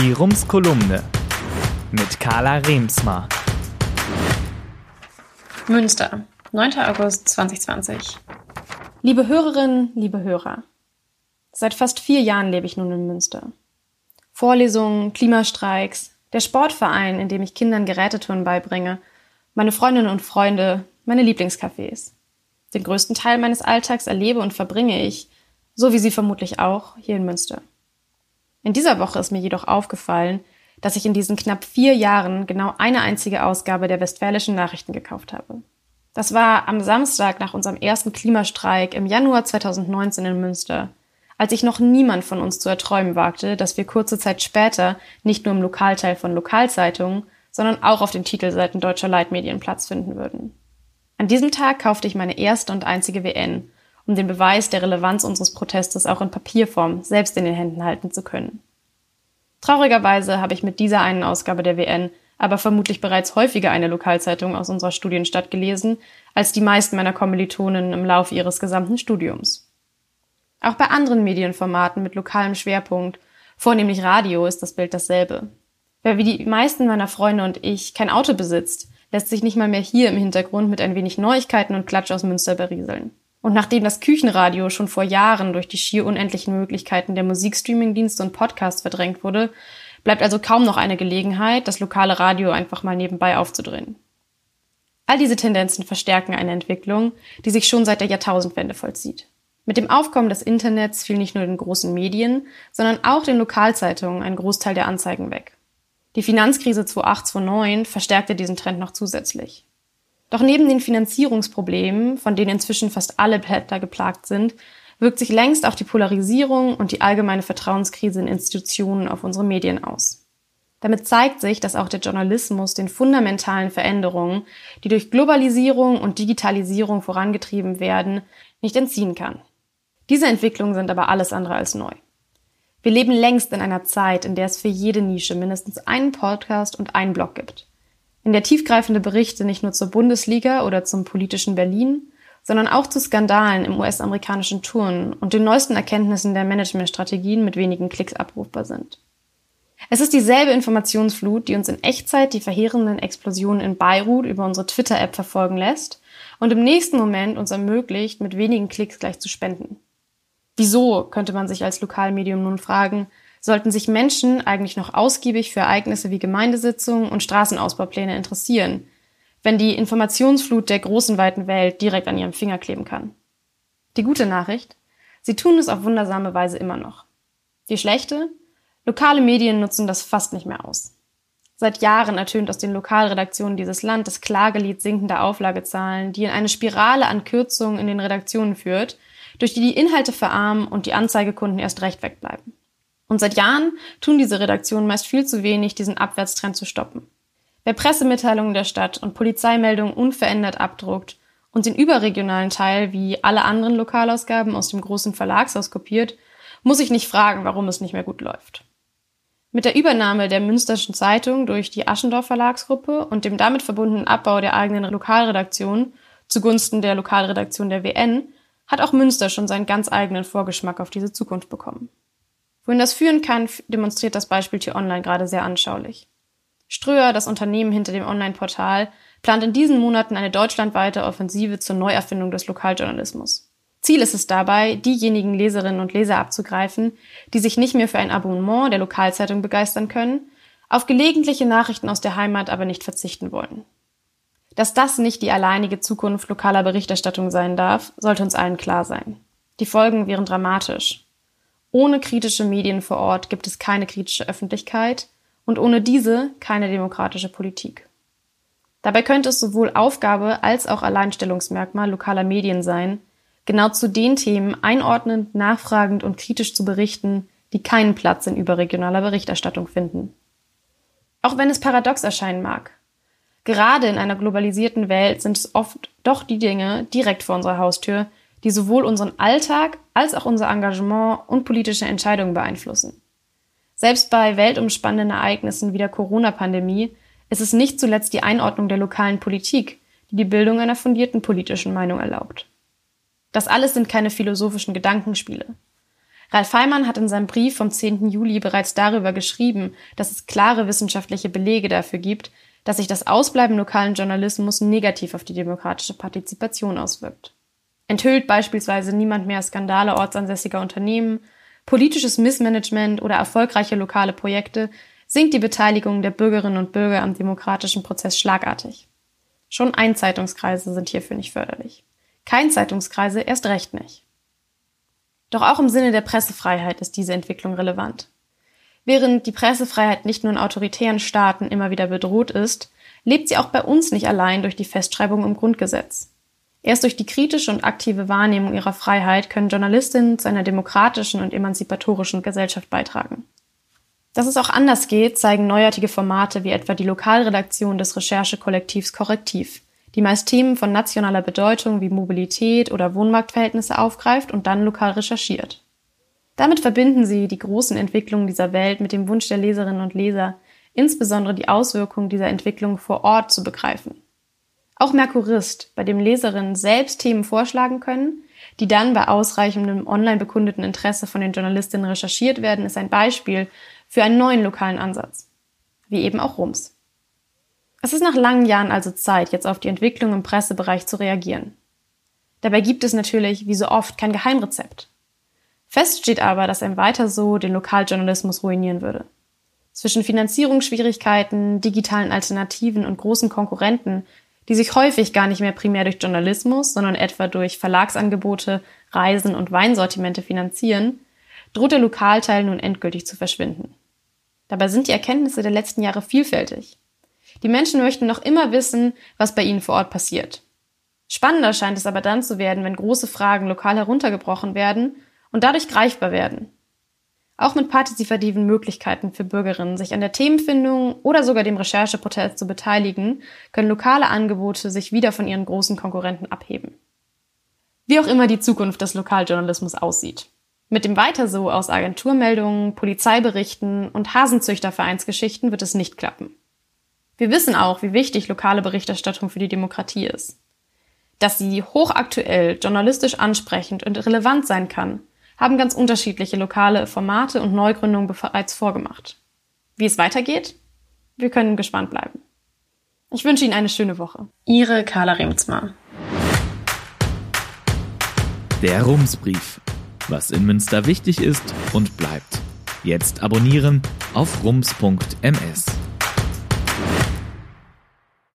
Die Rums Kolumne mit Carla Remsmar. Münster, 9. August 2020. Liebe Hörerinnen, liebe Hörer. Seit fast vier Jahren lebe ich nun in Münster. Vorlesungen, Klimastreiks, der Sportverein, in dem ich Kindern Gerätetouren beibringe, meine Freundinnen und Freunde, meine Lieblingscafés. Den größten Teil meines Alltags erlebe und verbringe ich, so wie Sie vermutlich auch, hier in Münster. In dieser Woche ist mir jedoch aufgefallen, dass ich in diesen knapp vier Jahren genau eine einzige Ausgabe der Westfälischen Nachrichten gekauft habe. Das war am Samstag nach unserem ersten Klimastreik im Januar 2019 in Münster, als ich noch niemand von uns zu erträumen wagte, dass wir kurze Zeit später nicht nur im Lokalteil von Lokalzeitungen, sondern auch auf den Titelseiten deutscher Leitmedien Platz finden würden. An diesem Tag kaufte ich meine erste und einzige WN um den Beweis der Relevanz unseres Protestes auch in Papierform selbst in den Händen halten zu können. Traurigerweise habe ich mit dieser einen Ausgabe der WN aber vermutlich bereits häufiger eine Lokalzeitung aus unserer Studienstadt gelesen, als die meisten meiner Kommilitonen im Laufe ihres gesamten Studiums. Auch bei anderen Medienformaten mit lokalem Schwerpunkt, vornehmlich Radio, ist das Bild dasselbe. Wer wie die meisten meiner Freunde und ich kein Auto besitzt, lässt sich nicht mal mehr hier im Hintergrund mit ein wenig Neuigkeiten und Klatsch aus Münster berieseln. Und nachdem das Küchenradio schon vor Jahren durch die schier unendlichen Möglichkeiten der Musikstreamingdienste und Podcasts verdrängt wurde, bleibt also kaum noch eine Gelegenheit, das lokale Radio einfach mal nebenbei aufzudrehen. All diese Tendenzen verstärken eine Entwicklung, die sich schon seit der Jahrtausendwende vollzieht. Mit dem Aufkommen des Internets fiel nicht nur den großen Medien, sondern auch den Lokalzeitungen ein Großteil der Anzeigen weg. Die Finanzkrise 2008-2009 verstärkte diesen Trend noch zusätzlich. Doch neben den Finanzierungsproblemen, von denen inzwischen fast alle Blätter geplagt sind, wirkt sich längst auch die Polarisierung und die allgemeine Vertrauenskrise in Institutionen auf unsere Medien aus. Damit zeigt sich, dass auch der Journalismus den fundamentalen Veränderungen, die durch Globalisierung und Digitalisierung vorangetrieben werden, nicht entziehen kann. Diese Entwicklungen sind aber alles andere als neu. Wir leben längst in einer Zeit, in der es für jede Nische mindestens einen Podcast und einen Blog gibt in der tiefgreifende Berichte nicht nur zur Bundesliga oder zum politischen Berlin, sondern auch zu Skandalen im US-amerikanischen Turnen und den neuesten Erkenntnissen der Managementstrategien mit wenigen Klicks abrufbar sind. Es ist dieselbe Informationsflut, die uns in Echtzeit die verheerenden Explosionen in Beirut über unsere Twitter-App verfolgen lässt und im nächsten Moment uns ermöglicht, mit wenigen Klicks gleich zu spenden. Wieso, könnte man sich als Lokalmedium nun fragen, sollten sich Menschen eigentlich noch ausgiebig für Ereignisse wie Gemeindesitzungen und Straßenausbaupläne interessieren, wenn die Informationsflut der großen weiten Welt direkt an ihrem Finger kleben kann. Die gute Nachricht, sie tun es auf wundersame Weise immer noch. Die schlechte, lokale Medien nutzen das fast nicht mehr aus. Seit Jahren ertönt aus den Lokalredaktionen dieses Land das Klagelied sinkender Auflagezahlen, die in eine Spirale an Kürzungen in den Redaktionen führt, durch die die Inhalte verarmen und die Anzeigekunden erst recht wegbleiben. Und seit Jahren tun diese Redaktionen meist viel zu wenig, diesen Abwärtstrend zu stoppen. Wer Pressemitteilungen der Stadt und Polizeimeldungen unverändert abdruckt und den überregionalen Teil wie alle anderen Lokalausgaben aus dem großen Verlagshaus kopiert, muss sich nicht fragen, warum es nicht mehr gut läuft. Mit der Übernahme der Münsterschen Zeitung durch die Aschendorf Verlagsgruppe und dem damit verbundenen Abbau der eigenen Lokalredaktion zugunsten der Lokalredaktion der WN hat auch Münster schon seinen ganz eigenen Vorgeschmack auf diese Zukunft bekommen. Wohin das führen kann, demonstriert das Beispiel T-Online gerade sehr anschaulich. Ströer, das Unternehmen hinter dem Online-Portal, plant in diesen Monaten eine deutschlandweite Offensive zur Neuerfindung des Lokaljournalismus. Ziel ist es dabei, diejenigen Leserinnen und Leser abzugreifen, die sich nicht mehr für ein Abonnement der Lokalzeitung begeistern können, auf gelegentliche Nachrichten aus der Heimat aber nicht verzichten wollen. Dass das nicht die alleinige Zukunft lokaler Berichterstattung sein darf, sollte uns allen klar sein. Die Folgen wären dramatisch. Ohne kritische Medien vor Ort gibt es keine kritische Öffentlichkeit und ohne diese keine demokratische Politik. Dabei könnte es sowohl Aufgabe als auch Alleinstellungsmerkmal lokaler Medien sein, genau zu den Themen einordnend, nachfragend und kritisch zu berichten, die keinen Platz in überregionaler Berichterstattung finden. Auch wenn es paradox erscheinen mag. Gerade in einer globalisierten Welt sind es oft doch die Dinge direkt vor unserer Haustür, die sowohl unseren Alltag als auch unser Engagement und politische Entscheidungen beeinflussen. Selbst bei weltumspannenden Ereignissen wie der Corona-Pandemie ist es nicht zuletzt die Einordnung der lokalen Politik, die die Bildung einer fundierten politischen Meinung erlaubt. Das alles sind keine philosophischen Gedankenspiele. Ralf Feimann hat in seinem Brief vom 10. Juli bereits darüber geschrieben, dass es klare wissenschaftliche Belege dafür gibt, dass sich das Ausbleiben lokalen Journalismus negativ auf die demokratische Partizipation auswirkt. Enthüllt beispielsweise niemand mehr Skandale ortsansässiger Unternehmen, politisches Missmanagement oder erfolgreiche lokale Projekte, sinkt die Beteiligung der Bürgerinnen und Bürger am demokratischen Prozess schlagartig. Schon Einzeitungskreise sind hierfür nicht förderlich. Kein Zeitungskreise erst recht nicht. Doch auch im Sinne der Pressefreiheit ist diese Entwicklung relevant. Während die Pressefreiheit nicht nur in autoritären Staaten immer wieder bedroht ist, lebt sie auch bei uns nicht allein durch die Festschreibung im Grundgesetz. Erst durch die kritische und aktive Wahrnehmung ihrer Freiheit können Journalistinnen zu einer demokratischen und emanzipatorischen Gesellschaft beitragen. Dass es auch anders geht, zeigen neuartige Formate wie etwa die Lokalredaktion des Recherchekollektivs Korrektiv, die meist Themen von nationaler Bedeutung wie Mobilität oder Wohnmarktverhältnisse aufgreift und dann lokal recherchiert. Damit verbinden sie die großen Entwicklungen dieser Welt mit dem Wunsch der Leserinnen und Leser, insbesondere die Auswirkungen dieser Entwicklung vor Ort zu begreifen. Auch Merkurist, bei dem Leserinnen selbst Themen vorschlagen können, die dann bei ausreichendem online bekundeten Interesse von den Journalistinnen recherchiert werden, ist ein Beispiel für einen neuen lokalen Ansatz. Wie eben auch Rums. Es ist nach langen Jahren also Zeit, jetzt auf die Entwicklung im Pressebereich zu reagieren. Dabei gibt es natürlich, wie so oft, kein Geheimrezept. Fest steht aber, dass ein weiter so den Lokaljournalismus ruinieren würde. Zwischen Finanzierungsschwierigkeiten, digitalen Alternativen und großen Konkurrenten, die sich häufig gar nicht mehr primär durch Journalismus, sondern etwa durch Verlagsangebote, Reisen und Weinsortimente finanzieren, droht der Lokalteil nun endgültig zu verschwinden. Dabei sind die Erkenntnisse der letzten Jahre vielfältig. Die Menschen möchten noch immer wissen, was bei ihnen vor Ort passiert. Spannender scheint es aber dann zu werden, wenn große Fragen lokal heruntergebrochen werden und dadurch greifbar werden. Auch mit partizipativen Möglichkeiten für Bürgerinnen, sich an der Themenfindung oder sogar dem Rechercheprozess zu beteiligen, können lokale Angebote sich wieder von ihren großen Konkurrenten abheben. Wie auch immer die Zukunft des Lokaljournalismus aussieht. Mit dem Weiter so aus Agenturmeldungen, Polizeiberichten und Hasenzüchtervereinsgeschichten wird es nicht klappen. Wir wissen auch, wie wichtig lokale Berichterstattung für die Demokratie ist. Dass sie hochaktuell, journalistisch ansprechend und relevant sein kann, haben ganz unterschiedliche lokale Formate und Neugründungen bereits vorgemacht. Wie es weitergeht? Wir können gespannt bleiben. Ich wünsche Ihnen eine schöne Woche. Ihre Carla Remsmar. Der Rumsbrief. Was in Münster wichtig ist und bleibt. Jetzt abonnieren auf rums.ms.